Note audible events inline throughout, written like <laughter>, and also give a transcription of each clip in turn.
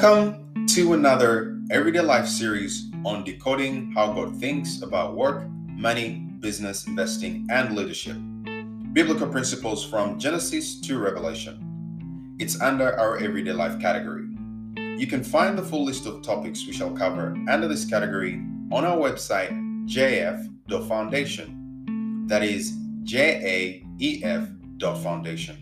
Welcome to another Everyday Life series on decoding how God thinks about work, money, business, investing, and leadership. Biblical principles from Genesis to Revelation. It's under our Everyday Life category. You can find the full list of topics we shall cover under this category on our website, jaef.foundation. That is J A E F Foundation.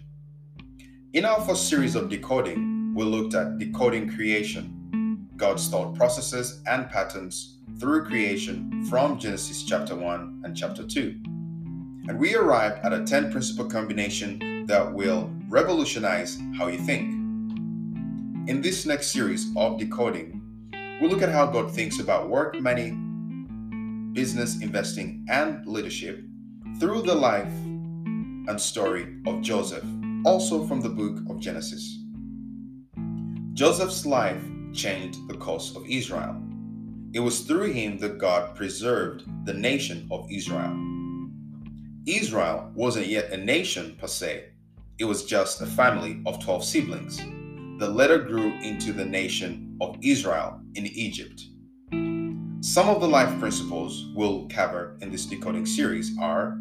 In our first series of decoding, we looked at decoding creation, God's thought processes and patterns through creation from Genesis chapter 1 and chapter 2. And we arrived at a 10 principle combination that will revolutionize how you think. In this next series of decoding, we'll look at how God thinks about work, money, business, investing, and leadership through the life and story of Joseph, also from the book of Genesis. Joseph's life changed the course of Israel. It was through him that God preserved the nation of Israel. Israel wasn't yet a nation per se, it was just a family of 12 siblings The later grew into the nation of Israel in Egypt. Some of the life principles we'll cover in this decoding series are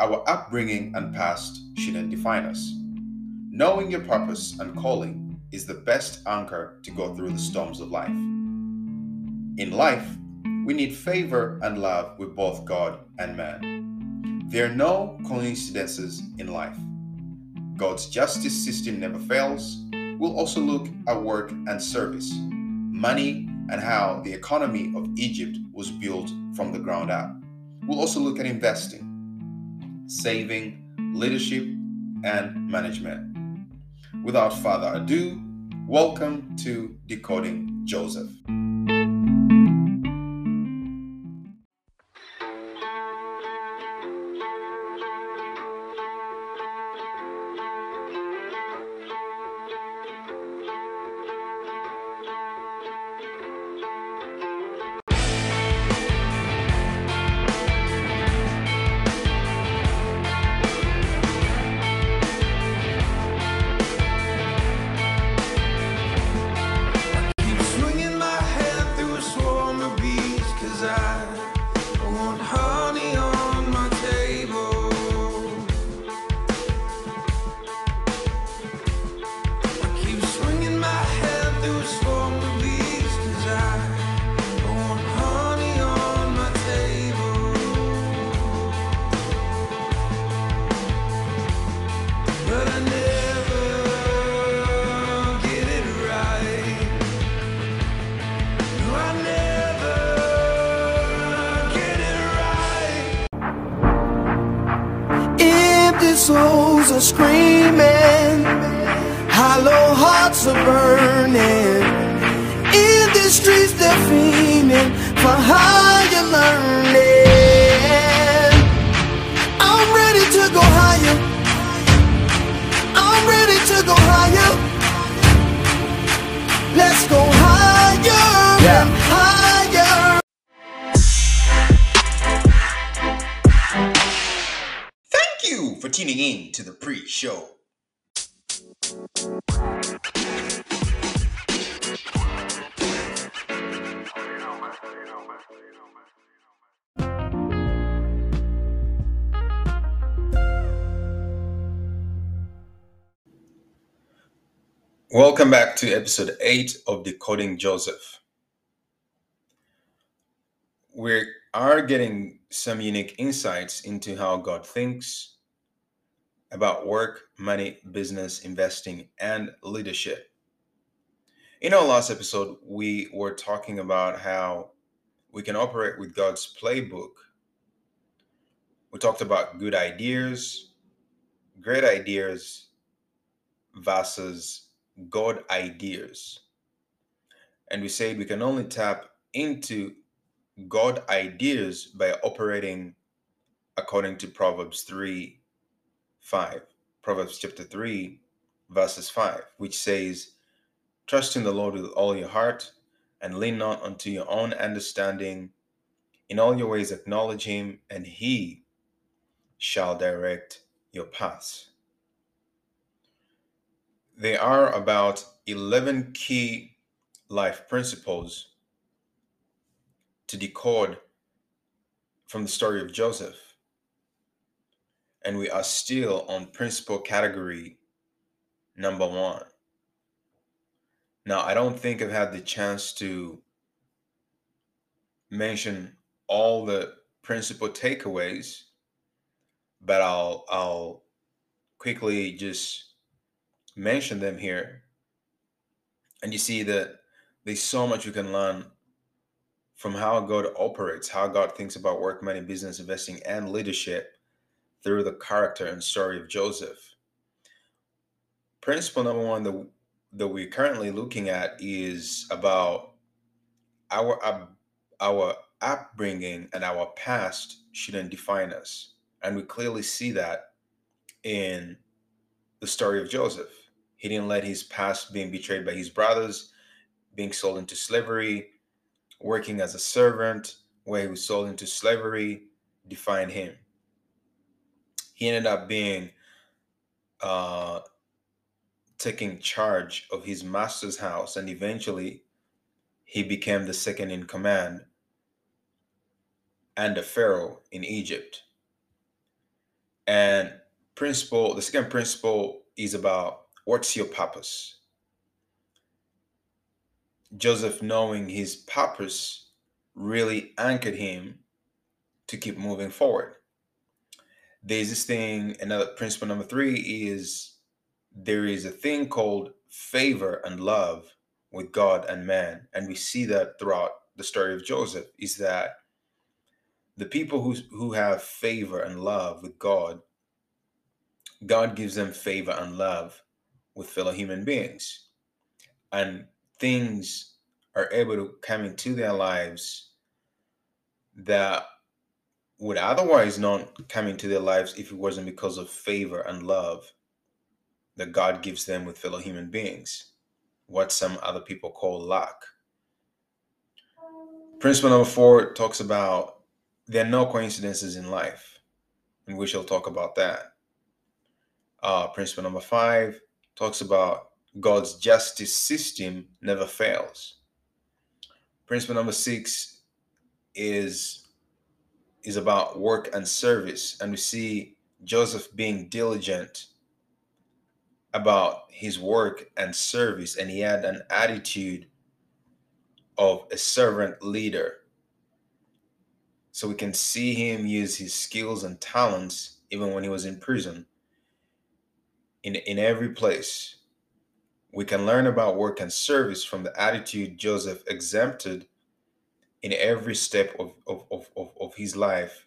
our upbringing and past shouldn't define us. Knowing your purpose and calling is the best anchor to go through the storms of life. In life, we need favor and love with both God and man. There are no coincidences in life. God's justice system never fails. We'll also look at work and service, money, and how the economy of Egypt was built from the ground up. We'll also look at investing, saving, leadership, and management. Without further ado, welcome to Decoding Joseph. Hearts Welcome back to episode 8 of Decoding Joseph. We are getting some unique insights into how God thinks about work, money, business, investing, and leadership. In our last episode, we were talking about how we can operate with God's playbook. We talked about good ideas, great ideas versus God ideas. And we said we can only tap into God ideas by operating according to Proverbs 3 5. Proverbs chapter 3, verses 5, which says, Trust in the Lord with all your heart and lean not unto your own understanding. In all your ways acknowledge him, and he shall direct your paths. There are about 11 key life principles to decode from the story of Joseph. And we are still on principle category number one. Now, I don't think I've had the chance to mention all the principal takeaways, but I'll I'll quickly just mention them here. And you see that there's so much you can learn from how God operates, how God thinks about work, money, business, investing, and leadership through the character and story of Joseph. Principle number one that, that we're currently looking at is about our up, our upbringing and our past shouldn't define us, and we clearly see that in the story of Joseph. He didn't let his past being betrayed by his brothers, being sold into slavery, working as a servant, where he was sold into slavery, define him. He ended up being uh, taking charge of his master's house and eventually he became the second in command and the pharaoh in Egypt. And principle, the second principle is about what's your purpose? Joseph knowing his purpose really anchored him to keep moving forward. There's this thing, another principle number three is there is a thing called favor and love with God and man. And we see that throughout the story of Joseph, is that the people who, who have favor and love with God, God gives them favor and love with fellow human beings. And things are able to come into their lives that would otherwise not come into their lives if it wasn't because of favor and love that God gives them with fellow human beings, what some other people call luck. Principle number four talks about there are no coincidences in life, and we shall talk about that. Uh, principle number five talks about God's justice system never fails. Principle number six is is about work and service. And we see Joseph being diligent about his work and service, and he had an attitude of a servant leader. So we can see him use his skills and talents even when he was in prison. In, in every place, we can learn about work and service from the attitude Joseph exempted in every step of, of, of, of, of his life,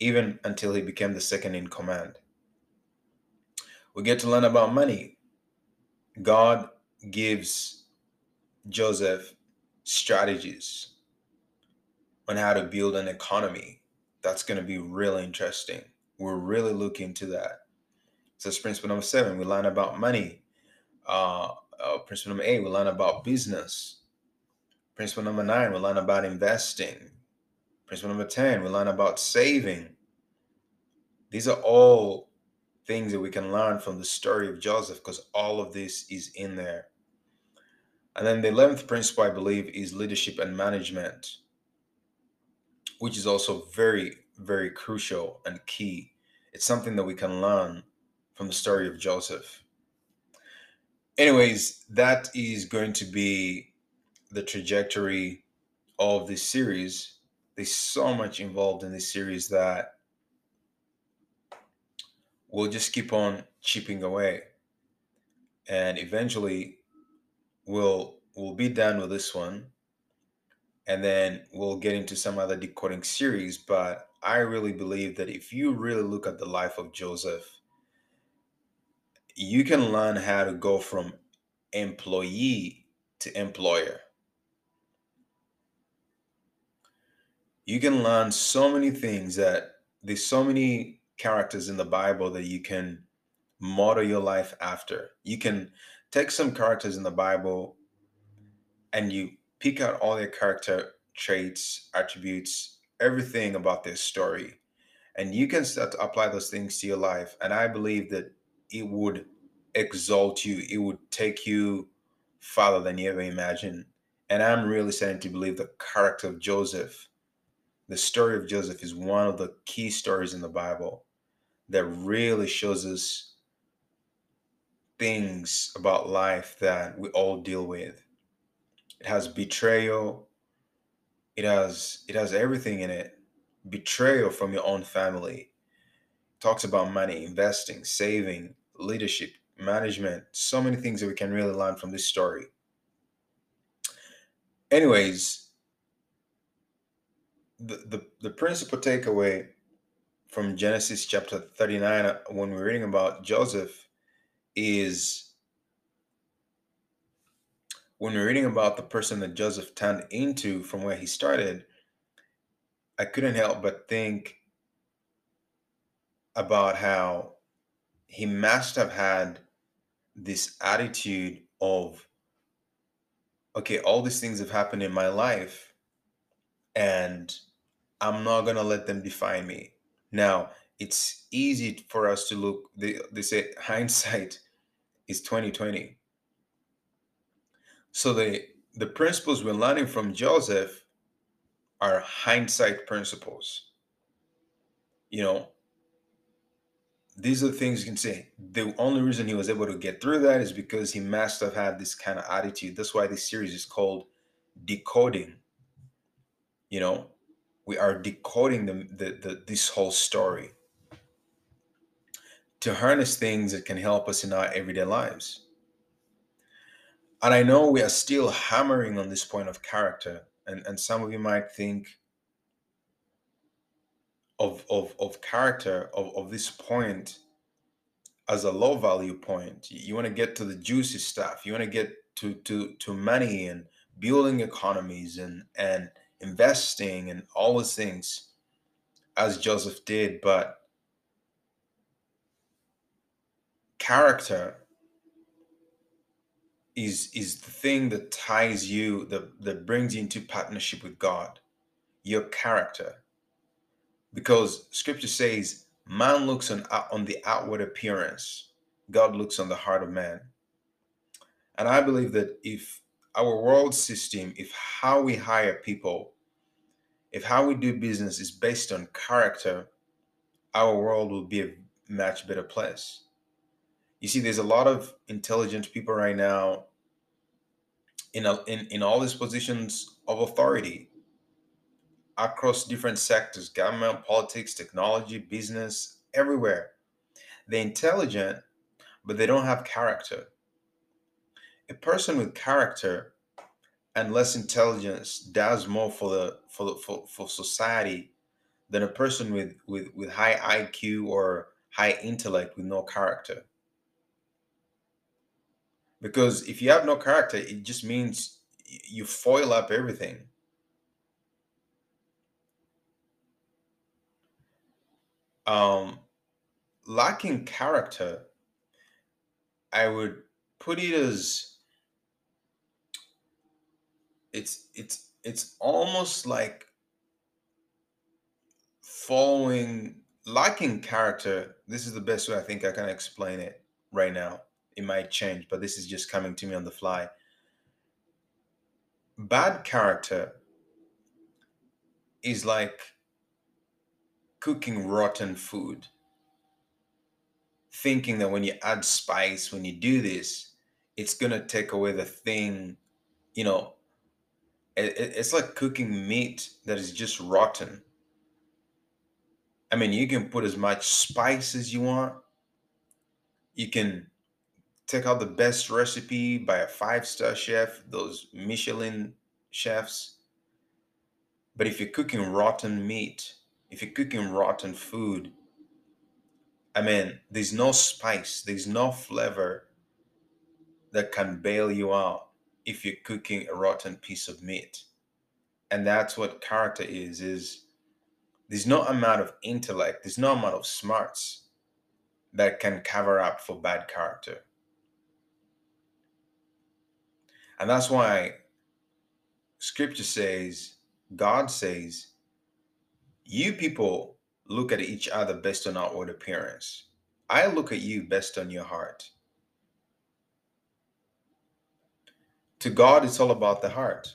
even until he became the second in command. We get to learn about money. God gives Joseph strategies on how to build an economy. That's going to be really interesting. We're really looking into that. So, principle number seven, we learn about money. Uh, uh, principle number eight, we learn about business. Principle number nine, we learn about investing. Principle number 10, we learn about saving. These are all things that we can learn from the story of Joseph because all of this is in there. And then the 11th principle, I believe, is leadership and management, which is also very, very crucial and key. It's something that we can learn from the story of Joseph. Anyways, that is going to be the trajectory of this series. There's so much involved in this series that we'll just keep on chipping away. And eventually we'll we'll be done with this one. And then we'll get into some other decoding series. But I really believe that if you really look at the life of Joseph, you can learn how to go from employee to employer. you can learn so many things that there's so many characters in the Bible that you can model your life after. You can take some characters in the Bible and you pick out all their character traits, attributes, everything about their story. And you can start to apply those things to your life. And I believe that it would exalt you, it would take you farther than you ever imagined. And I'm really starting to believe the character of Joseph the story of Joseph is one of the key stories in the Bible that really shows us things about life that we all deal with. It has betrayal. It has it has everything in it. Betrayal from your own family. It talks about money, investing, saving, leadership, management, so many things that we can really learn from this story. Anyways, the, the, the principal takeaway from Genesis chapter 39, uh, when we're reading about Joseph, is when we're reading about the person that Joseph turned into from where he started, I couldn't help but think about how he must have had this attitude of, okay, all these things have happened in my life, and I'm not going to let them define me. Now, it's easy for us to look, they, they say hindsight <laughs> is 2020. So the the principles we're learning from Joseph are hindsight principles. You know, these are the things you can say. The only reason he was able to get through that is because he must have had this kind of attitude. That's why this series is called Decoding. You know, we are decoding the, the, the this whole story to harness things that can help us in our everyday lives. And I know we are still hammering on this point of character, and, and some of you might think of, of, of character, of, of this point as a low value point. You want to get to the juicy stuff. You want to get to, to, to money and building economies and, and investing and all those things as Joseph did. But character is is the thing that ties you that that brings you into partnership with god your character because scripture says man looks on on the outward appearance god looks on the heart of man. And i believe that if our world system if how we hire people if how we do business is based on character our world will be a much better place. You see there's a lot of intelligent people right now in, a, in in all these positions of authority across different sectors government politics technology business everywhere. They're intelligent but they don't have character. A person with character and less intelligence does more for the for the for, for society than a person with with with high iq or high intellect with no character. Because if you have no character it just means you foil up everything um lacking character i would put it as it's it's it's almost like following lacking character this is the best way i think i can explain it right now it might change, but this is just coming to me on the fly. Bad character is like cooking rotten food. Thinking that when you add spice, when you do this, it's going to take away the thing, you know. It, it's like cooking meat that is just rotten. I mean, you can put as much spice as you want. You can take out the best recipe by a five star chef, those Michelin chefs. But if you're cooking rotten meat, if you're cooking rotten food, I mean, there's no spice, there's no flavor that can bail you out if you're cooking a rotten piece of meat. And that's what character is, is there's no amount of intellect, there's no amount of smarts that can cover up for bad character. And that's why scripture says, God says, you people look at each other based on outward appearance. I look at you based on your heart. To God, it's all about the heart.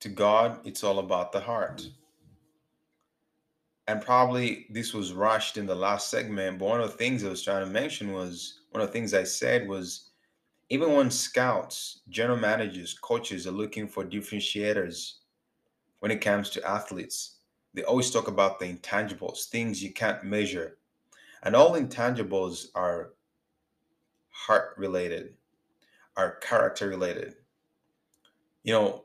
To God, it's all about the heart. And probably this was rushed in the last segment, but one of the things I was trying to mention was one of the things I said was even when scouts, general managers, coaches are looking for differentiators when it comes to athletes, they always talk about the intangibles, things you can't measure. And all intangibles are heart related, are character related. You know,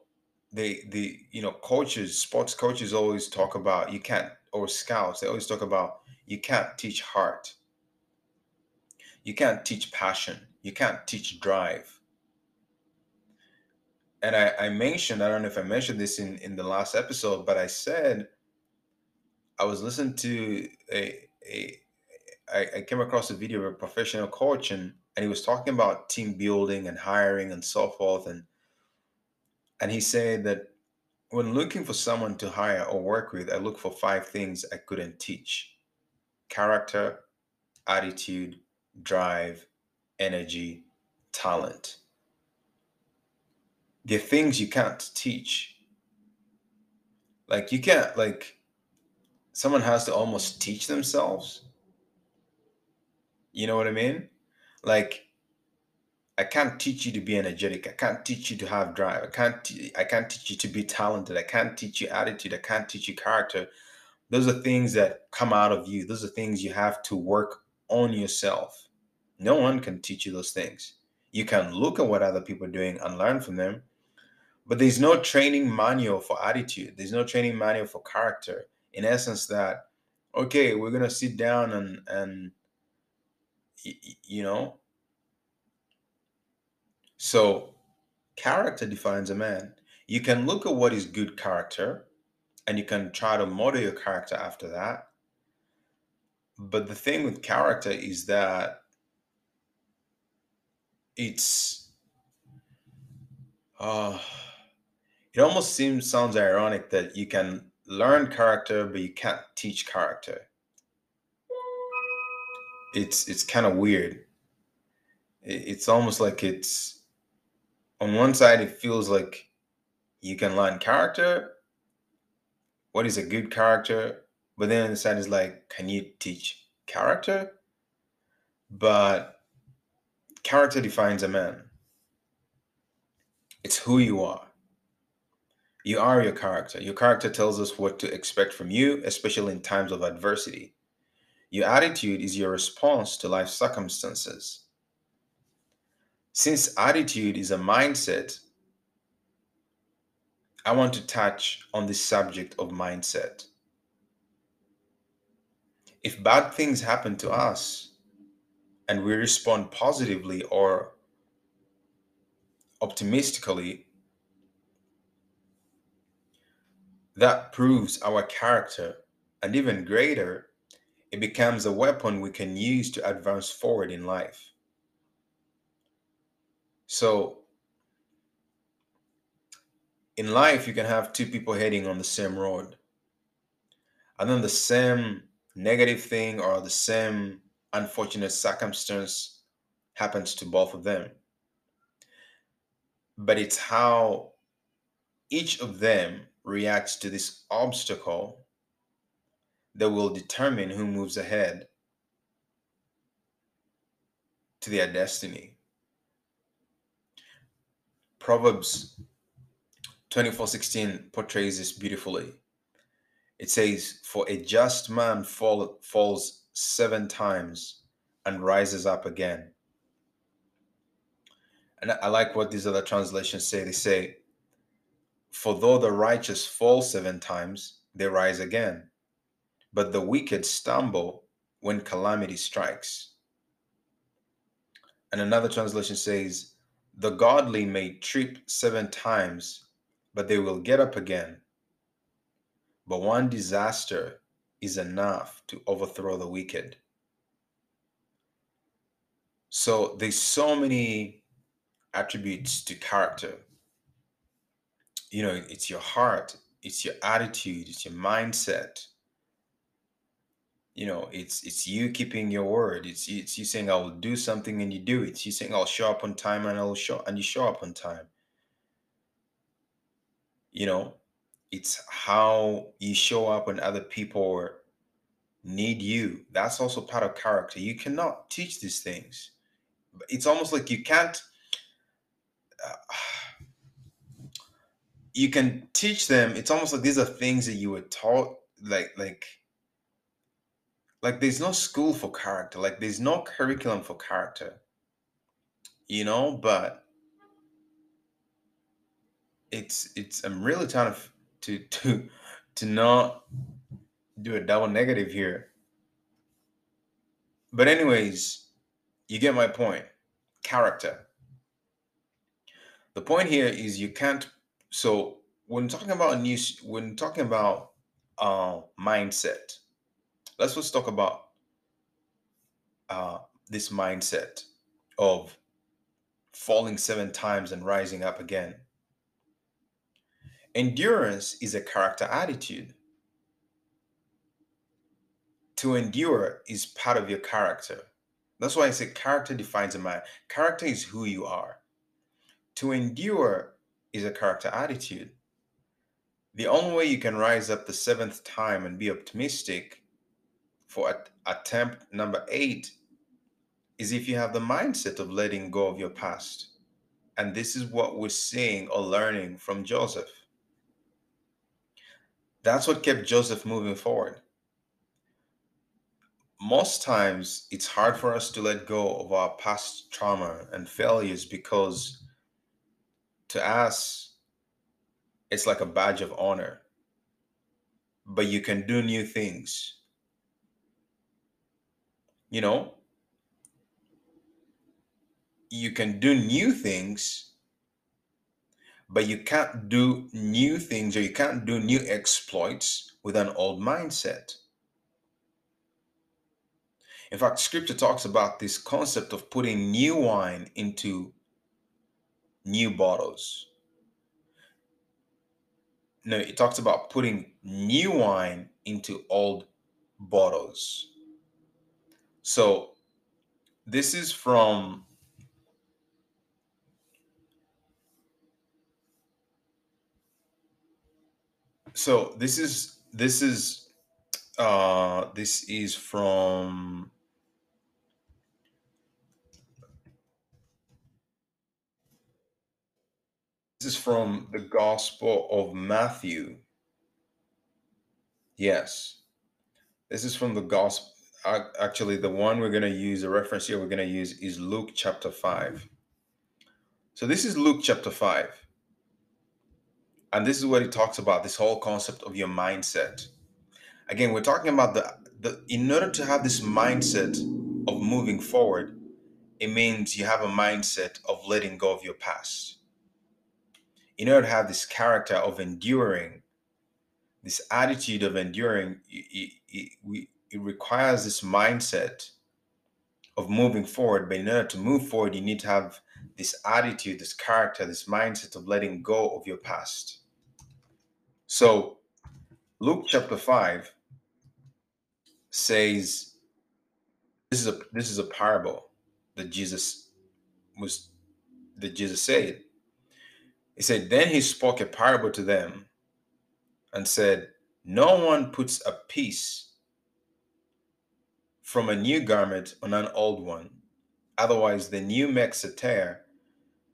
they the you know coaches, sports coaches always talk about you can't or scouts, they always talk about you can't teach heart. You can't teach passion you can't teach drive. And I, I mentioned, I don't know if I mentioned this in, in the last episode, but I said I was listening to a, a I, I came across a video of a professional coach and, and he was talking about team building and hiring and so forth. And and he said that when looking for someone to hire or work with, I look for five things I couldn't teach character, attitude, drive, energy, talent. They're things you can't teach. Like you can't like someone has to almost teach themselves. You know what I mean? Like I can't teach you to be energetic. I can't teach you to have drive. I can't I can't teach you to be talented. I can't teach you attitude. I can't teach you character. Those are things that come out of you. Those are things you have to work on yourself. No one can teach you those things. You can look at what other people are doing and learn from them, but there's no training manual for attitude. There's no training manual for character. In essence, that okay, we're gonna sit down and and you know. So, character defines a man. You can look at what is good character, and you can try to model your character after that. But the thing with character is that it's uh it almost seems sounds ironic that you can learn character but you can't teach character. It's it's kind of weird it's almost like it's on one side it feels like you can learn character what is a good character but then on the side is like can you teach character? But character defines a man. It's who you are you are your character. Your character tells us what to expect from you, especially in times of adversity. Your attitude is your response to life circumstances. Since attitude is a mindset, I want to touch on the subject of mindset. If bad things happen to us and we respond positively or optimistically, that proves our character, and even greater, it becomes a weapon we can use to advance forward in life. So, in life, you can have two people heading on the same road, and then the same negative thing or the same unfortunate circumstance happens to both of them. But it's how each of them reacts to this obstacle that will determine who moves ahead to their destiny. Proverbs 24:16 portrays this beautifully. It says, "For a just man fall, falls seven times and rises up again." And I like what these other translations say. They say, for though the righteous fall seven times, they rise again. But the wicked stumble when calamity strikes. And another translation says, The godly may trip seven times, but they will get up again. But one disaster is enough to overthrow the wicked. So there's so many attributes to character you know it's your heart it's your attitude it's your mindset. You know it's it's you keeping your word. It's it's you saying i will do something and you do it. It's you saying i'll show up on time and i'll show and you show up on time. You know it's how you show up when other people need you. That's also part of character. You cannot teach these things. It's almost like you can't uh, you can teach them it's almost like these are things that you were taught like like like there's no school for character like there's no curriculum for character you know but it's it's i'm really trying to to <laughs> to to not do a double negative here. But anyways you get my point. Character. The point here is you can't so when talking about a new, when talking about uh, mindset, let's just talk about uh, this mindset of falling seven times and rising up again. Endurance is a character attitude. To endure is part of your character. That's why I say character defines a man. Character is who you are. To endure is a character attitude. The only way you can rise up the seventh time and be optimistic for at- attempt number eight is if you have the mindset of letting go of your past. And this is what we're seeing or learning from Joseph. That's what kept Joseph moving forward. Most times, it's hard for us to let go of our past trauma and failures because to us, it's like a badge of honor. But you can do new things. You know, you can do new things, but you can't do new things or you can't do new exploits with an old mindset. In fact, scripture talks about this concept of putting new wine into new bottles. No, it talks about putting new wine into old bottles. So this is from so this is this is uh this is from this is from the gospel of matthew. Yes. This is from the gospel actually the one we're going to use the reference here we're going to use is luke chapter 5 so this is luke chapter 5 and this is what it talks about this whole concept of your mindset. Again we're talking about the, the in order to have this mindset of moving forward it means you have a mindset of letting go of your past in order to have this character of enduring this attitude of enduring it, it, it, it requires this mindset of moving forward. But in order to move forward you need to have this attitude this character this mindset of letting go of your past. So luke chapter 5 says this is a this is a parable that jesus was that jesus said he said then he spoke a parable to them and said no one puts a piece from a new garment on an old one. Otherwise the new makes a tear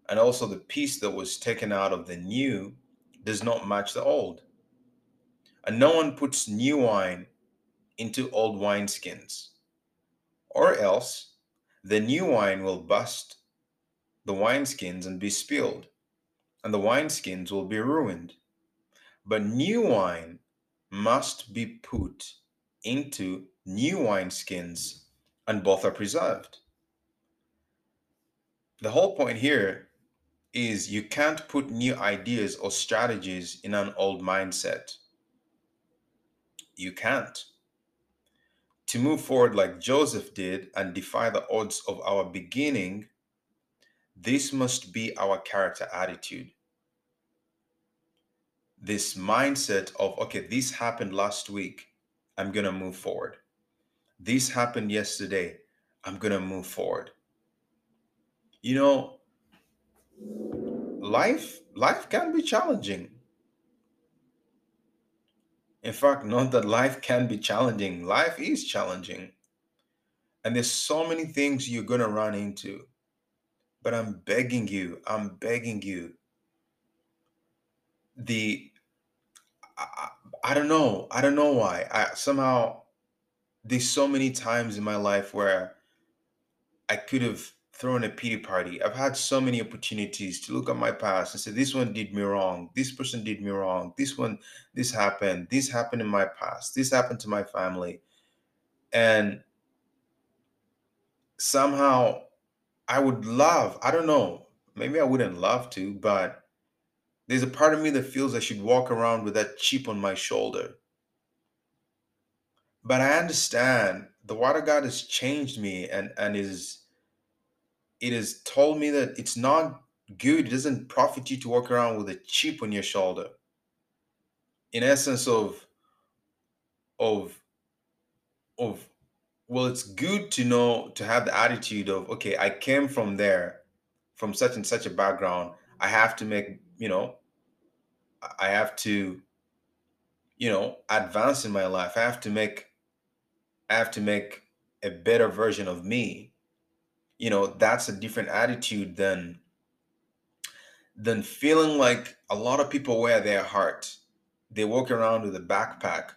and also the piece that was taken out of the new does not match the old. And no one puts new wine into old wineskins, or else the new wine will bust the wineskins and be spilled, and the wineskins will be ruined. But new wine must be put into new wineskins, and both are preserved. The whole point here is you can't put new ideas or strategies in an old mindset. You can't. To move forward like Joseph did and defy the odds of our beginning, this must be our character attitude. This mindset of, okay, this happened last week, I'm going to move forward. This happened yesterday, I'm going to move forward. You know, life life can be challenging in fact, not that life can be challenging, life is challenging. And there's so many things you're going to run into. But I'm begging you, I'm begging you. The I, I don't know, I don't know why. I somehow there's so many times in my life where I could have thrown a pity party. I've had so many opportunities to look at my past and say, this one did me wrong. This person did me wrong. This one, this happened. This happened in my past. This happened to my family. And somehow I would love, I don't know, maybe I wouldn't love to, but there's a part of me that feels I should walk around with that chip on my shoulder. But I understand the water God has changed me and, and is it has told me that it's not good. It doesn't profit you to walk around with a chip on your shoulder. In essence of of of well, it's good to know to have the attitude of okay, I came from there, from such and such a background. I have to make you know, I have to, you know, advance in my life. I have to make, I have to make a better version of me. You know, that's a different attitude than than feeling like a lot of people wear their heart. They walk around with a backpack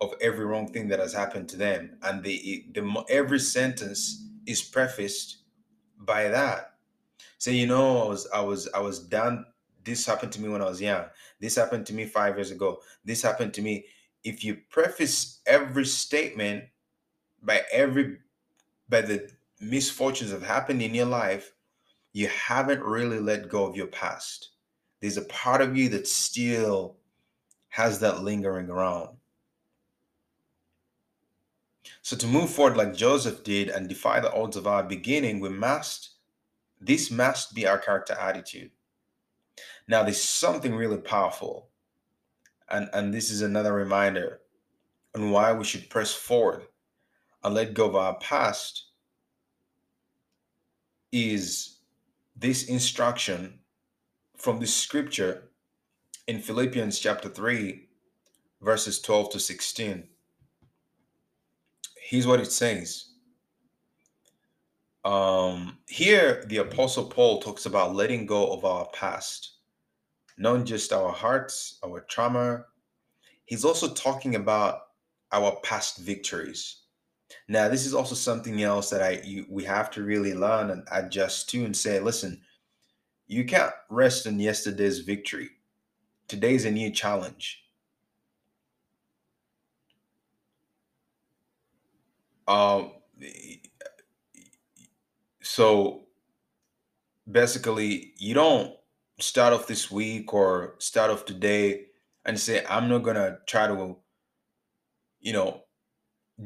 of every wrong thing that has happened to them, and the the every sentence is prefaced by that. So you know, I was I was I was down. This happened to me when I was young. This happened to me five years ago. This happened to me. If you preface every statement by every by the misfortunes that happened in your life, you haven't really let go of your past. There's a part of you that still has that lingering around. So to move forward like Joseph did and defy the odds of our beginning, we must this must be our character attitude. Now there's something really powerful. And and this is another reminder on why we should press forward and let go of our past is this instruction from the scripture in Philippians chapter 3, verses 12 to 16. Here's what it says. Um, here, the Apostle Paul talks about letting go of our past, not just our hearts, our trauma. He's also talking about our past victories. Now, this is also something else that I you, we have to really learn and adjust to and say, listen, you can't rest on yesterday's victory. Today's a new challenge. Um, so basically, you don't start off this week or start off today and say, I'm not gonna try to, you know,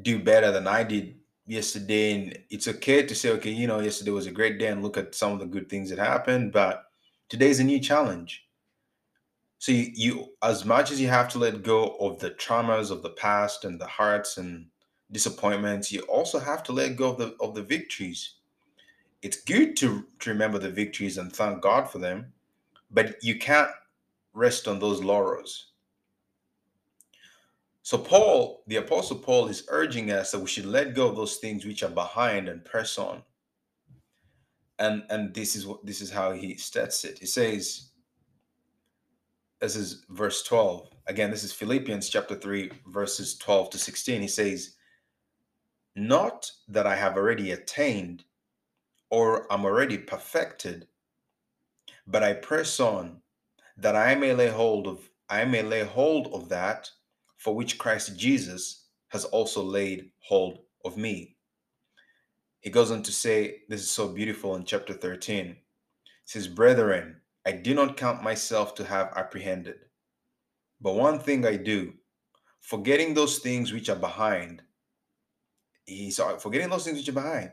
do better than I did yesterday. And it's okay to say, okay, you know, yesterday was a great day and look at some of the good things that happened, but today's a new challenge. So you, you as much as you have to let go of the traumas of the past and the hearts and disappointments, you also have to let go of the of the victories. It's good to, to remember the victories and thank God for them, but you can't rest on those laurels. So Paul, the apostle Paul is urging us that we should let go of those things which are behind and press on. And and this is what this is how he states it. He says, this is verse 12. Again, this is Philippians chapter 3, verses 12 to 16. He says, Not that I have already attained or am already perfected, but I press on that I may lay hold of I may lay hold of that for which Christ Jesus has also laid hold of me. He goes on to say, this is so beautiful in chapter 13. He says, Brethren, I do not count myself to have apprehended. But one thing I do, forgetting those things which are behind, he's uh, forgetting those things which are behind,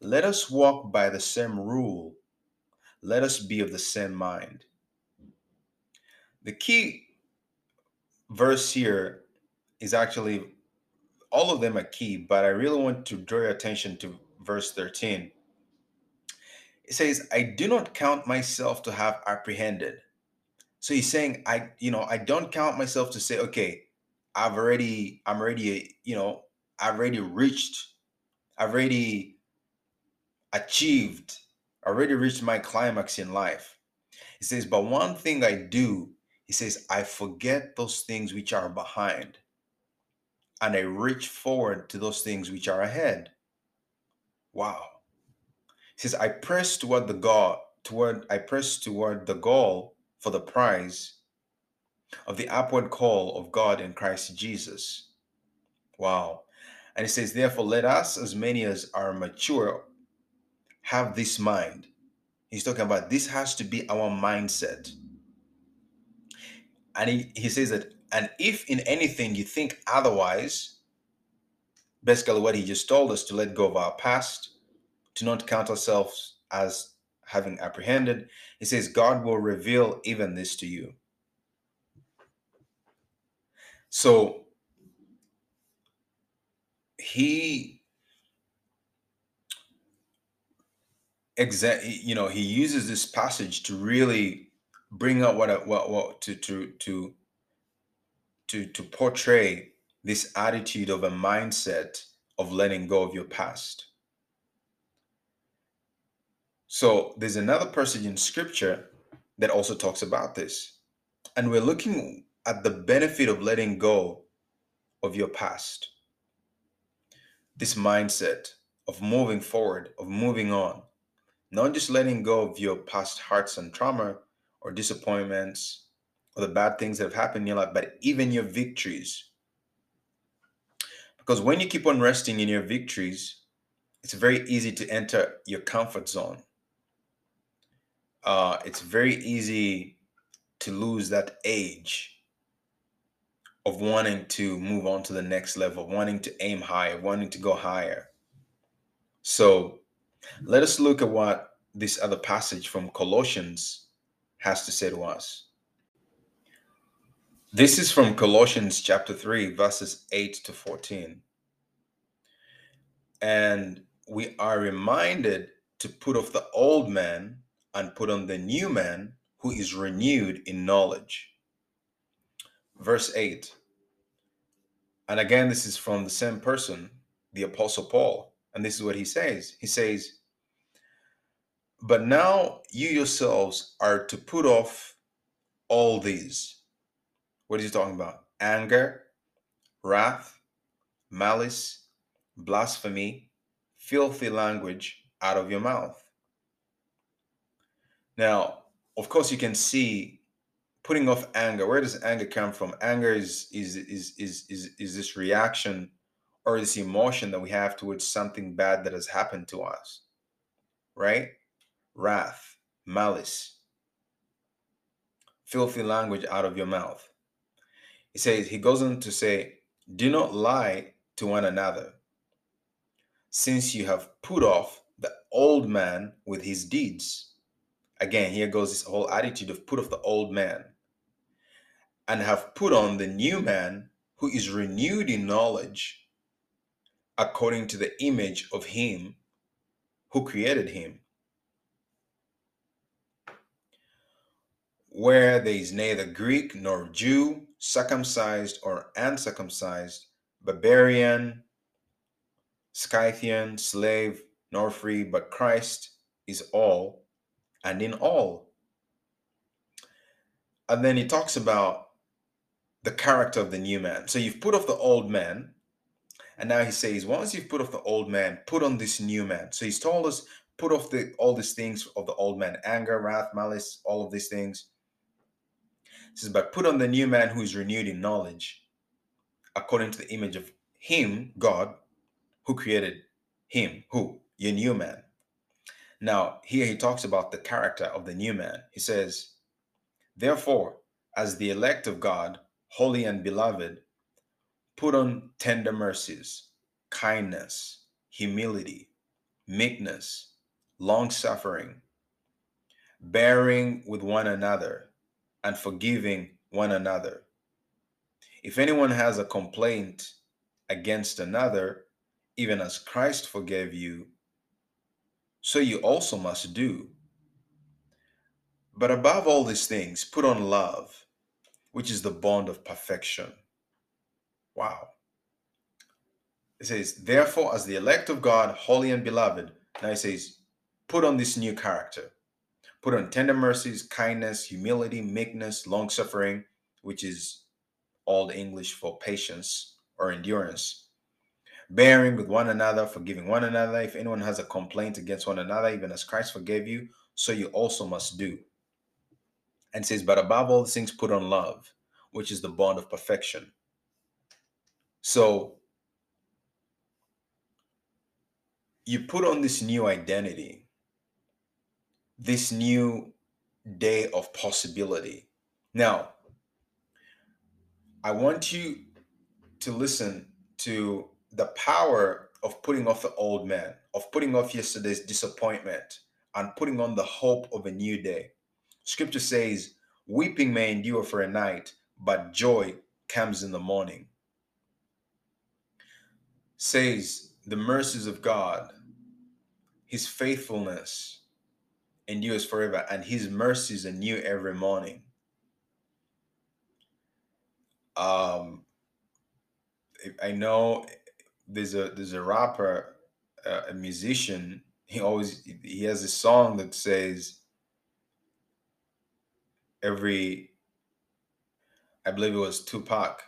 let us walk by the same rule. Let us be of the same mind. The key verse here is actually all of them are key, but I really want to draw your attention to verse 13. It says, I do not count myself to have apprehended. So he's saying, I, you know, I don't count myself to say, okay, I've already, I'm already, you know, I've already reached, I've already achieved, already reached my climax in life. He says, but one thing I do he says, I forget those things which are behind and I reach forward to those things which are ahead. Wow. He says, I press toward the goal, toward I press toward the goal for the prize of the upward call of God in Christ Jesus. Wow. And he says, Therefore, let us, as many as are mature, have this mind. He's talking about this has to be our mindset. And he, he says that, and if in anything you think otherwise, basically what he just told us to let go of our past, to not count ourselves as having apprehended, he says, God will reveal even this to you. So he exactly you know he uses this passage to really bring out what what what to to to to to portray this attitude of a mindset of letting go of your past. So there's another passage in scripture that also talks about this. And we're looking at the benefit of letting go of your past. This mindset of moving forward, of moving on, not just letting go of your past hurts and trauma or disappointments or the bad things that have happened in your life, but even your victories. Because when you keep on resting in your victories, it's very easy to enter your comfort zone. Uh, it's very easy to lose that age of wanting to move on to the next level, wanting to aim higher, wanting to go higher. So let us look at what this other passage from Colossians has to say to us. This is from Colossians chapter 3, verses 8 to 14. And we are reminded to put off the old man and put on the new man who is renewed in knowledge. Verse 8 and again, this is from the same person, the Apostle Paul. And this is what he says He says, But now you yourselves are to put off all these. What is he talking about? Anger, wrath, malice, blasphemy, filthy language out of your mouth. Now, of course, you can see putting off anger where does anger come from anger is is is is is, is this reaction or this emotion that we have towards something bad that has happened to us right wrath malice filthy language out of your mouth. He says he goes on to say do not lie to one another since you have put off the old man with his deeds. Again here goes this whole attitude of put off the old man. And have put on the new man who is renewed in knowledge according to the image of him who created him. Where there is neither Greek nor Jew, circumcised or uncircumcised, barbarian, Scythian, slave, nor free, but Christ is all and in all. And then he talks about the character of the new man. So you've put off the old man, and now he says, once you've put off the old man, put on this new man. So he's told us, put off the all these things of the old man, anger, wrath, malice, all of these things. He says, but put on the new man who is renewed in knowledge, according to the image of him, God, who created him, who? Your new man. Now, here he talks about the character of the new man. He says, Therefore, as the elect of God, holy and beloved, put on tender mercies, kindness, humility, meekness, long suffering, bearing with one another, and forgiving one another. If anyone has a complaint against another, even as Christ forgave you, so you also must do. But above all these things, put on love which is the bond of perfection. Wow. It says, therefore, as the elect of God, holy and beloved, now it says, put on this new character. Put on tender mercies, kindness, humility, meekness, long suffering, which is all the English for patience or endurance. Bearing with one another, forgiving one another. If anyone has a complaint against one another, even as Christ forgave you, so you also must do and says, But above all things, put on love, which is the bond of perfection. So, you put on this new identity, this new day of possibility. Now, I want you to listen to the power of putting off the old man, of putting off yesterday's disappointment, and putting on the hope of a new day. Scripture says, Weeping may endure for a night, but joy comes in the morning. Says, The mercies of God, His faithfulness endures forever, and His mercies are new every morning. Um, I know there's a there's a rapper, uh, a musician. He always he has a song that says every. I believe it was Tupac.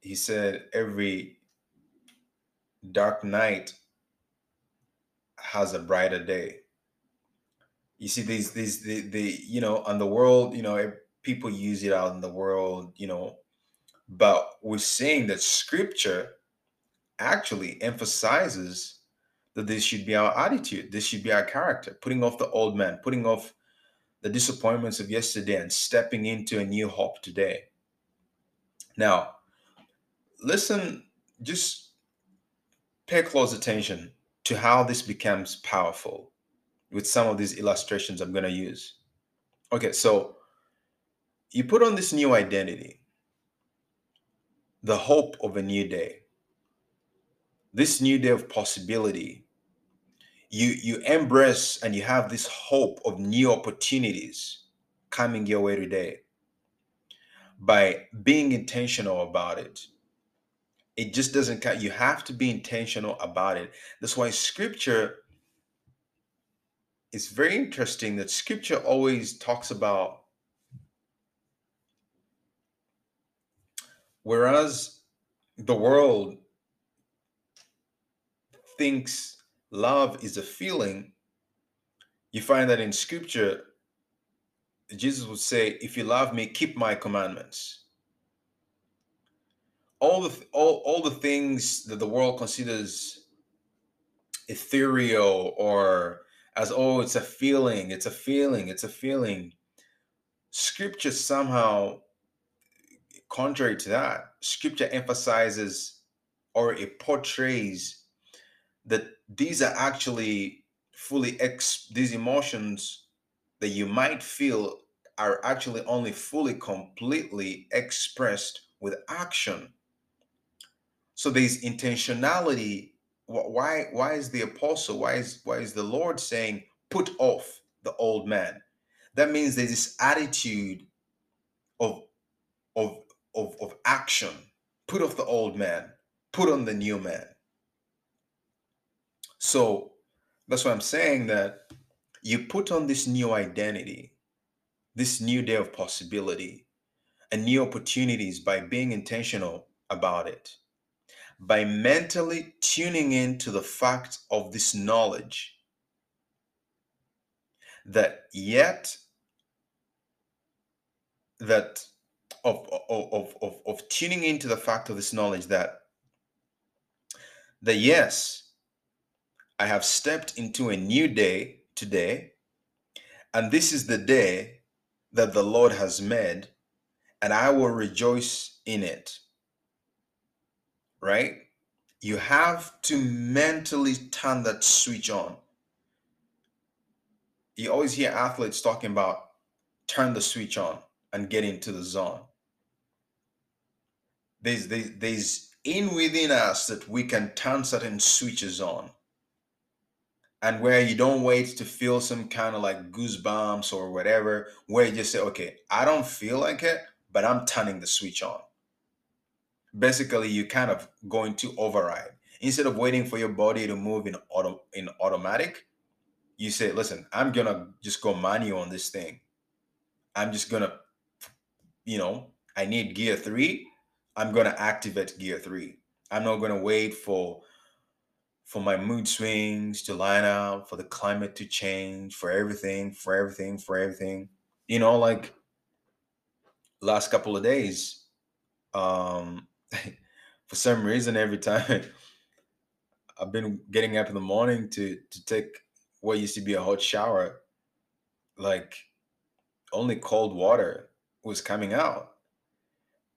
He said every dark night has a brighter day. You see these these the, the you know on the world you know people use it out in the world you know but we're seeing that scripture actually emphasizes that this should be our attitude, this should be our character, putting off the old man, putting off the disappointments of yesterday and stepping into a new hope today. Now, listen, just pay close attention to how this becomes powerful with some of these illustrations I'm going to use. Okay, so you put on this new identity the hope of a new day. This new day of possibility. You you embrace and you have this hope of new opportunities coming your way today by being intentional about it. It just doesn't count. You have to be intentional about it. That's why scripture is very interesting that scripture always talks about Whereas the world thinks love is a feeling, you find that in scripture, Jesus would say, If you love me, keep my commandments. All the all, all the things that the world considers ethereal or as oh it's a feeling it's a feeling it's a feeling. Scripture somehow contrary to that, scripture emphasizes or it portrays that these are actually fully ex these emotions that you might feel are actually only fully completely expressed with action. So there's intentionality why why is the apostle why is why is the lord saying put off the old man that means there's this attitude of of of, of action. Put off the old man, put on the new man. So that's why I'm saying that you put on this new identity, this new day of possibility, and new opportunities by being intentional about it, by mentally tuning in to the fact of this knowledge that yet that of, of, of, of tuning into the fact of this knowledge that that yes, I have stepped into a new day today, and this is the day that the Lord has made, and I will rejoice in it. Right? You have to mentally turn that switch on. You always hear athletes talking about turn the switch on and get into the zone there's, there's there's in within us that we can turn certain switches on and where you don't wait to feel some kind of like goosebumps or whatever where you just say okay i don't feel like it but i'm turning the switch on basically you're kind of going to override instead of waiting for your body to move in auto in automatic you say listen i'm gonna just go manual on this thing i'm just gonna you know i need gear three I'm to activate gear three. I'm not to wait for for my mood swings to line up, for the climate to change, for everything, for everything, for everything. You know, like last couple of days, um, <laughs> for some reason, every time <laughs> I've been getting up in the morning to to take what used to be a hot shower, like only cold water was coming out.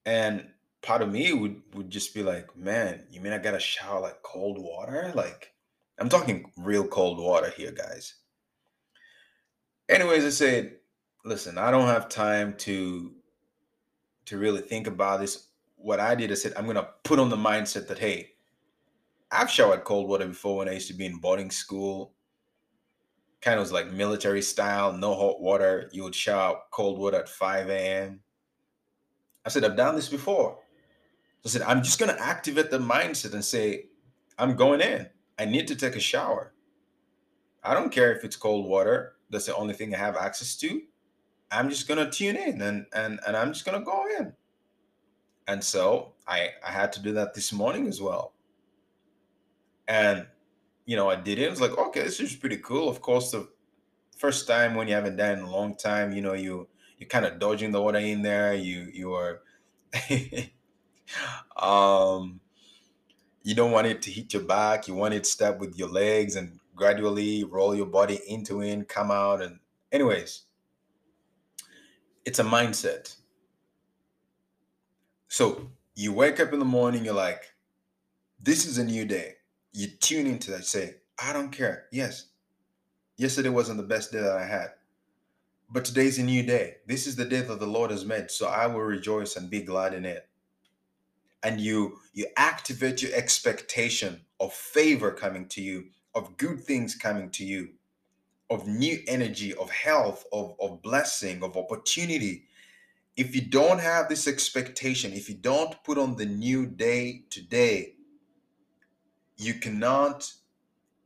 And part of me would would just be like, man, you mean I gotta shower like cold water? Like I'm talking real cold water here, guys. Anyways, I said, listen, I don't have time to to really think about this. What I did, I said, I'm gonna put on the mindset that hey, I've showered cold water before when I used to be in boarding school. Kind of was like military style, no hot water. You would shower cold water at 5 a.m. I said, I've done this before. I said, I'm just going to activate the mindset and say, I'm going in. I need to take a shower. I don't care if it's cold water. That's the only thing I have access to. I'm just going to tune in and, and, and I'm just going to go in. And so I, I had to do that this morning as well. And, you know, I did it. I was like, okay, this is pretty cool. Of course, the first time when you haven't done it in a long time, you know, you, you're kind of dodging the water in there. You, you are, <laughs> um, you don't want it to hit your back. You want it to step with your legs and gradually roll your body into in, come out. And, anyways, it's a mindset. So you wake up in the morning, you're like, this is a new day. You tune into that, say, I don't care. Yes, yesterday wasn't the best day that I had. But today's a new day. This is the day that the Lord has made. So I will rejoice and be glad in it and you you activate your expectation of favor coming to you of good things coming to you of new energy of health of, of blessing of opportunity if you don't have this expectation if you don't put on the new day today you cannot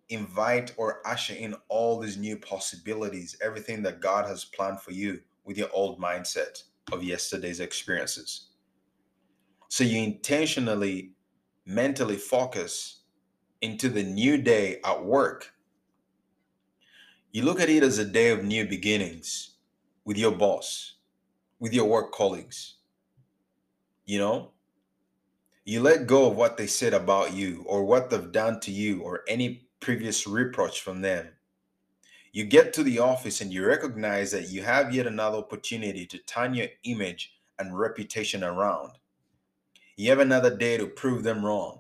invite or usher in all these new possibilities everything that god has planned for you with your old mindset of yesterday's experiences so you intentionally, mentally focus into the new day at work. You look at it as a day of new beginnings with your boss, with your work colleagues. You know, you let go of what they said about you or what they've done to you or any previous reproach from them. You get to the office and you recognize that you have yet another opportunity to turn your image and reputation around. You have another day to prove them wrong.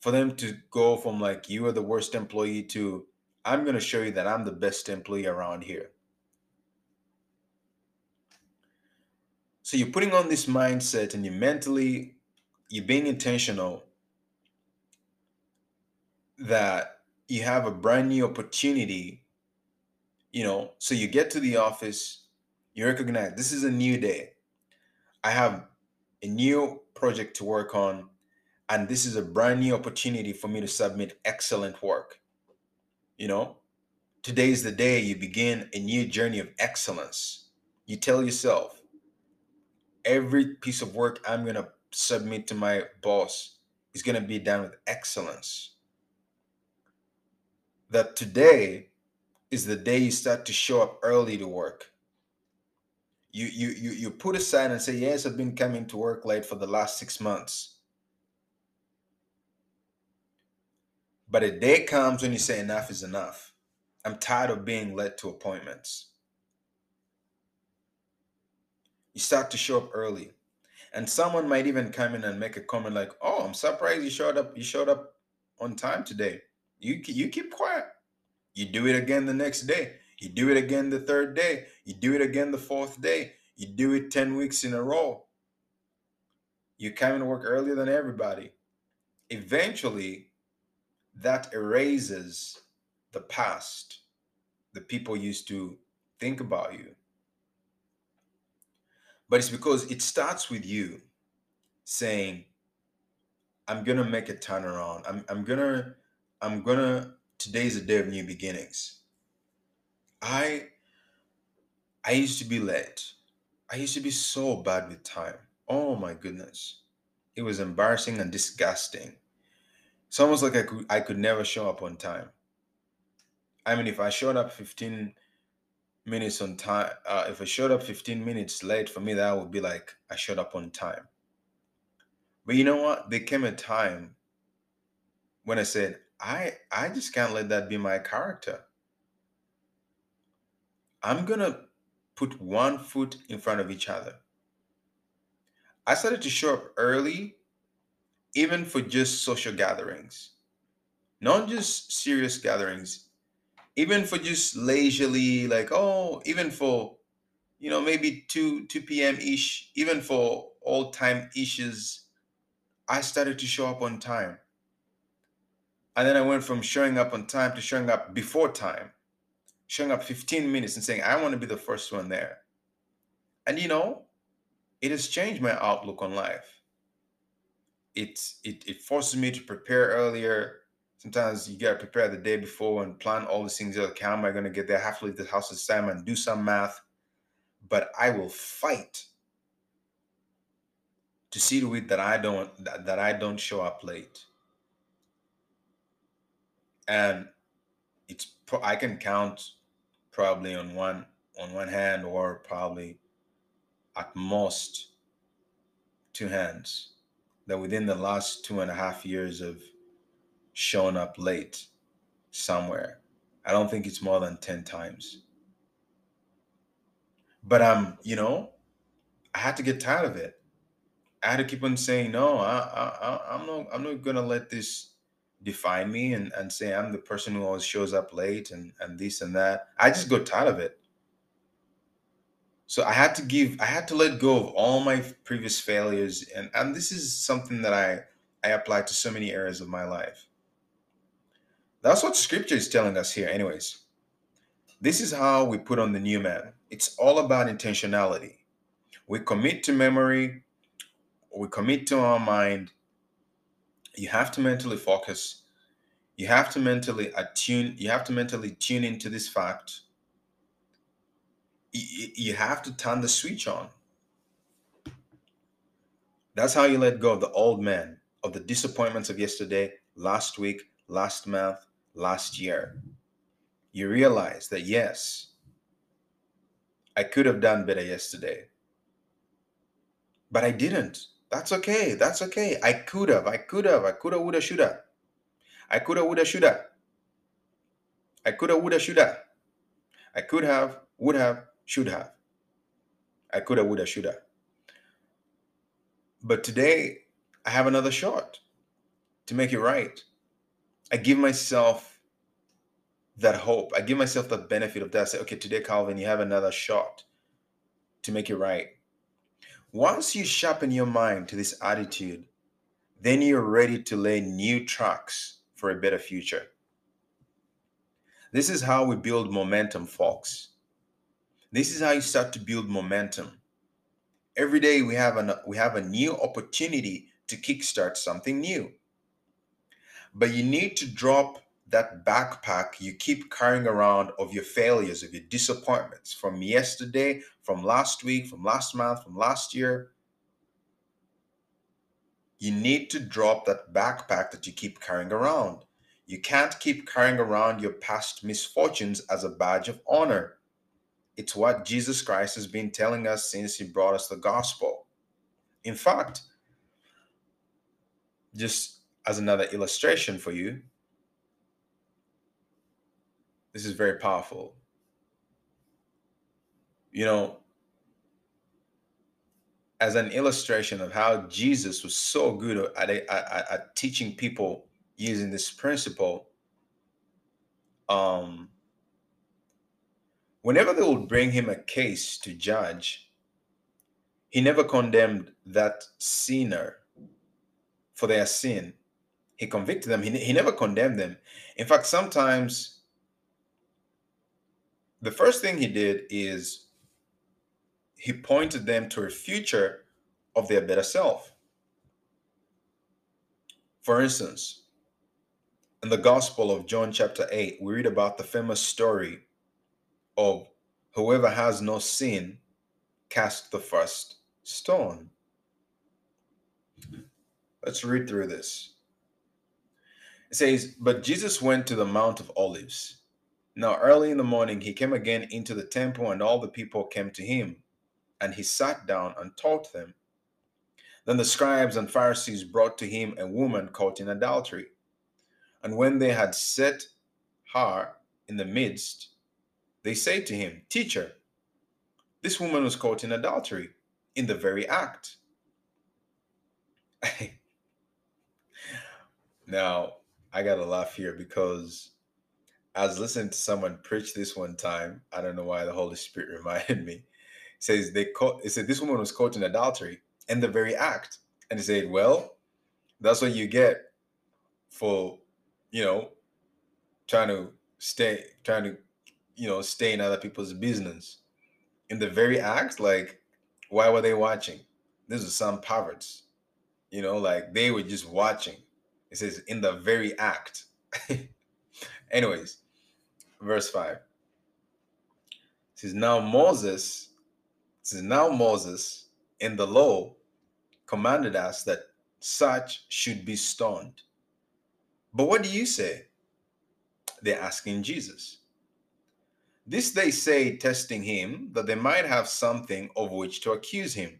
For them to go from like you are the worst employee to I'm going to show you that I'm the best employee around here. So you're putting on this mindset and you're mentally, you're being intentional that you have a brand new opportunity, you know. So you get to the office, you recognize this is a new day. I have a new project to work on, and this is a brand new opportunity for me to submit excellent work. You know, today is the day you begin a new journey of excellence. You tell yourself, every piece of work I'm going to submit to my boss is going to be done with excellence. That today is the day you start to show up early to work. You you you you put aside and say yes i've been coming to work late for the last six months. But a day comes when you say enough is enough. I'm tired of being led to appointments you start to show up early and someone might even come in and make a comment like oh i'm surprised you showed up you showed up on time today you you keep quiet you do it again the next day you do it again the third day. You do it again the fourth day. You do it 10 weeks in a row. You come to work earlier than everybody. Eventually, that erases the past, the people used to think about you. But it's because it starts with you saying, I'm gonna make a turnaround. I'm I'm gonna I'm gonna today's a day of new beginnings. I I used to be late. I used to be so bad with time. Oh my goodness. It was embarrassing and disgusting. It's almost like I could I could never show up on time. I mean, if I showed up 15 minutes on time, uh, if I showed up 15 minutes late, for me, that would be like I showed up on time. But you know what? There came a time when I said, I I just can't let that be my character. I'm gonna put one foot in front of each other. I started to show up early, even for just social gatherings, not just serious gatherings, even for just leisurely, like, oh, even for, you know, maybe 2, 2 p.m. ish, even for all time issues, I started to show up on time. And then I went from showing up on time to showing up before time, showing up 15 minutes and saying, I want to be the first one there. And you know, it has changed my outlook on life. It, it it forces me to prepare earlier. Sometimes you gotta prepare the day before and plan all these things. Like, how am I gonna get there? I have to leave the house at time and do some math. But I will fight to see to it that I don't that, that I don't show up late. And it's I can count probably on one on one hand or probably at most two hands that within the last two and a half years of showing up late somewhere, I don't think it's more than 10 times. But I'm, you know, I had to get tired of it. I had to keep on saying, no, I, I, I'm not, I'm not gonna let this define me and, and say I'm the person who always shows up late and, and this and that. I just got tired of it. So I had to give, I had to let go of all my previous failures. And, and this is something that I, I apply to so many areas of my life. That's what scripture is telling us here, anyways. This is how we put on the new man. It's all about intentionality. We commit to memory, we commit to our mind. You have to mentally focus. You have to mentally attune, you have to mentally tune into this fact you have to turn the switch on. That's how you let go of the old man, of the disappointments of yesterday, last week, last month, last year. You realize that, yes, I could have done better yesterday, but I didn't. That's okay. That's okay. I could have. I could have. I could have, woulda, shoulda. I could have, woulda, shoulda. I could have, woulda, shoulda. I could have, would have, should have. I could have, would have, should have. But today, I have another shot to make it right. I give myself that hope. I give myself the benefit of that. I say, okay, today, Calvin, you have another shot to make it right. Once you sharpen your mind to this attitude, then you're ready to lay new tracks for a better future. This is how we build momentum, folks. This is how you start to build momentum. Every day we have an we have a new opportunity to kickstart something new. But you need to drop that backpack you keep carrying around of your failures, of your disappointments from yesterday, from last week, from last month, from last year. You need to drop that backpack that you keep carrying around. You can't keep carrying around your past misfortunes as a badge of honor. It's what Jesus Christ has been telling us since he brought us the gospel. In fact, just as another illustration for you, this is very powerful. You know, as an illustration of how Jesus was so good at, at, at teaching people using this principle, um, whenever they would bring him a case to judge, he never condemned that sinner for their sin. He convicted them, he, he never condemned them. In fact, sometimes the first thing he did is he pointed them to a future of their better self. For instance, in the Gospel of John, chapter 8, we read about the famous story of whoever has no sin cast the first stone. Let's read through this. It says, But Jesus went to the Mount of Olives. Now, early in the morning, he came again into the temple, and all the people came to him, and he sat down and taught them. Then the scribes and Pharisees brought to him a woman caught in adultery. And when they had set her in the midst, they say to him, Teacher, this woman was caught in adultery in the very act. <laughs> now, I got to laugh here because I was listening to someone preach this one time. I don't know why the Holy Spirit <laughs> reminded me. It says they caught, it said this woman was caught in adultery in the very act. And he said, Well, that's what you get for, you know, trying to stay, trying to, you know, stay in other people's business. In the very act, like, why were they watching? This is some perverts. You know, like they were just watching. It says in the very act. <laughs> Anyways, verse 5. It says, Now Moses, it says, Now Moses in the law commanded us that such should be stoned. But what do you say? They're asking Jesus. This they say, testing him, that they might have something of which to accuse him.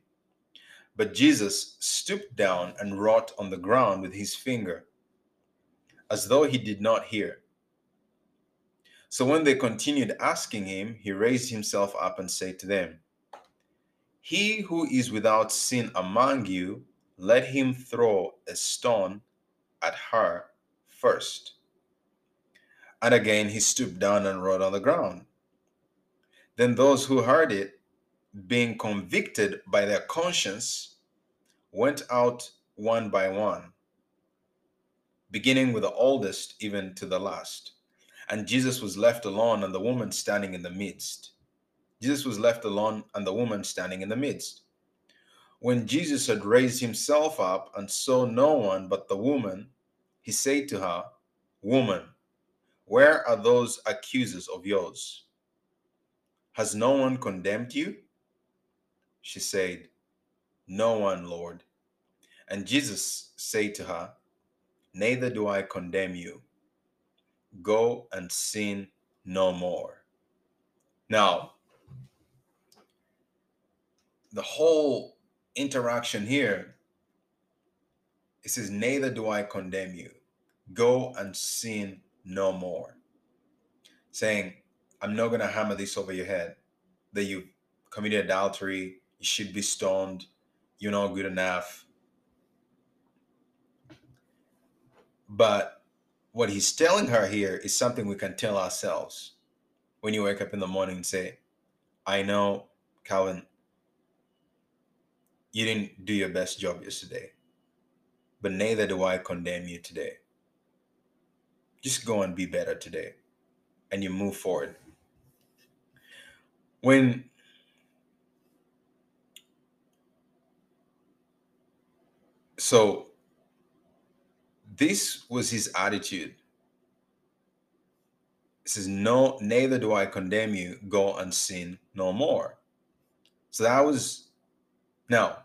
But Jesus stooped down and wrote on the ground with his finger, as though he did not hear. So when they continued asking him, he raised himself up and said to them, He who is without sin among you, let him throw a stone at her first. And again he stooped down and wrote on the ground. Then those who heard it, being convicted by their conscience, went out one by one, beginning with the oldest even to the last. And Jesus was left alone, and the woman standing in the midst. Jesus was left alone, and the woman standing in the midst. When Jesus had raised himself up and saw no one but the woman, he said to her, Woman, where are those accusers of yours? Has no one condemned you? She said, No one, Lord. And Jesus said to her, Neither do I condemn you. Go and sin no more. Now, the whole interaction here it says, Neither do I condemn you. Go and sin no more. Saying, I'm not going to hammer this over your head that you committed adultery, you should be stoned, you're not good enough. But what he's telling her here is something we can tell ourselves when you wake up in the morning and say, I know, Calvin, you didn't do your best job yesterday, but neither do I condemn you today. Just go and be better today, and you move forward. When so this was his attitude. He says, No, neither do I condemn you, go and sin no more. So that was now,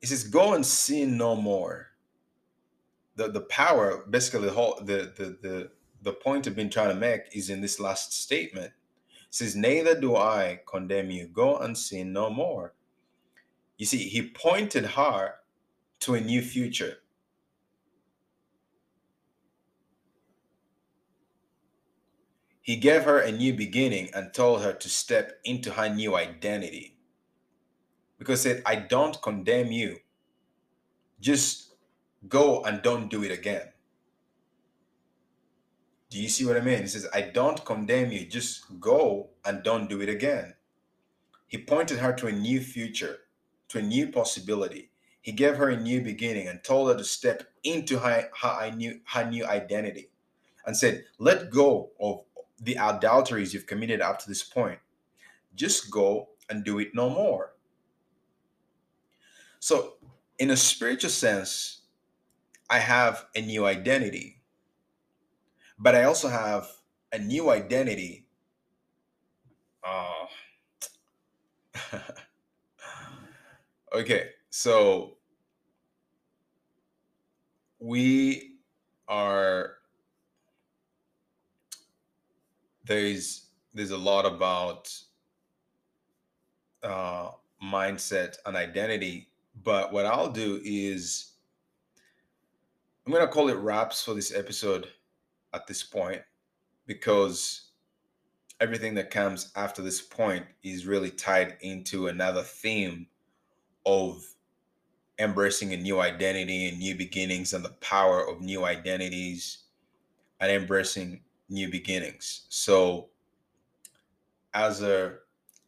he says, "Go and sin no more." The the power, basically, the whole the the the the point I've been trying to make is in this last statement. It says, "Neither do I condemn you. Go and sin no more." You see, he pointed her to a new future. He gave her a new beginning and told her to step into her new identity because he said, I don't condemn you. Just go and don't do it again. Do you see what I mean? He says, I don't condemn you. Just go and don't do it again. He pointed her to a new future, to a new possibility. He gave her a new beginning and told her to step into her, her, new, her new identity and said, Let go of the adulteries you've committed up to this point. Just go and do it no more. So, in a spiritual sense, I have a new identity, but I also have a new identity. Uh, <laughs> okay, so we are there's there's a lot about uh, mindset and identity but what I'll do is I'm to call it wraps for this episode at this point because everything that comes after this point is really tied into another theme of embracing a new identity and new beginnings and the power of new identities and embracing new beginnings. So, as a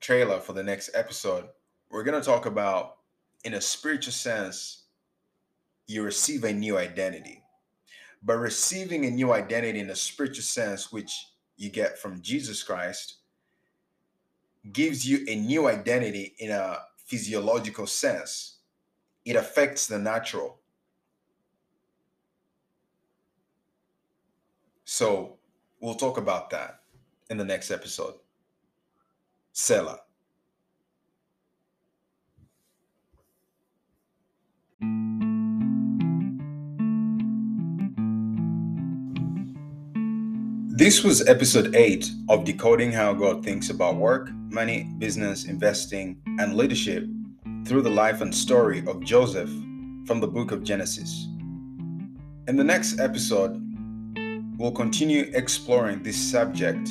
trailer for the next episode, we're going to talk about, in a spiritual sense, you receive a new identity. But receiving a new identity in a spiritual sense, which you get from Jesus Christ, gives you a new identity in a physiological sense. It affects the natural. So we'll talk about that in the next episode. Selah. This was episode 8 of Decoding How God Thinks About Work, Money, Business, Investing, and Leadership through the life and story of Joseph from the book of Genesis. In the next episode, we'll continue exploring this subject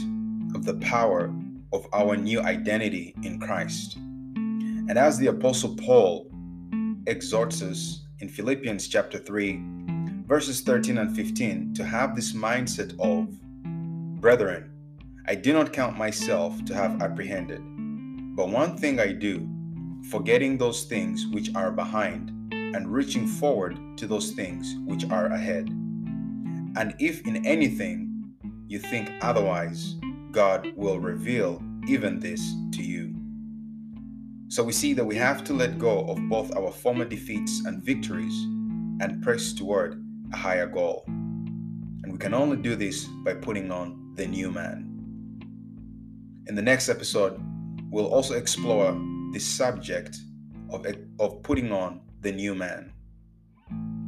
of the power of our new identity in Christ. And as the Apostle Paul exhorts us in Philippians chapter 3, verses 13 and 15, to have this mindset of Brethren, I do not count myself to have apprehended. But one thing I do, forgetting those things which are behind, and reaching forward to those things which are ahead. And if in anything you think otherwise, God will reveal even this to you. So we see that we have to let go of both our former defeats and victories and press toward a higher goal. And we can only do this by putting on the new man. In the next episode, we'll also explore the subject of, of putting on the new man,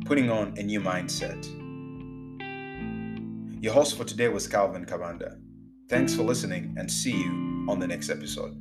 putting on a new mindset. Your host for today was Calvin Kabanda. Thanks for listening and see you on the next episode.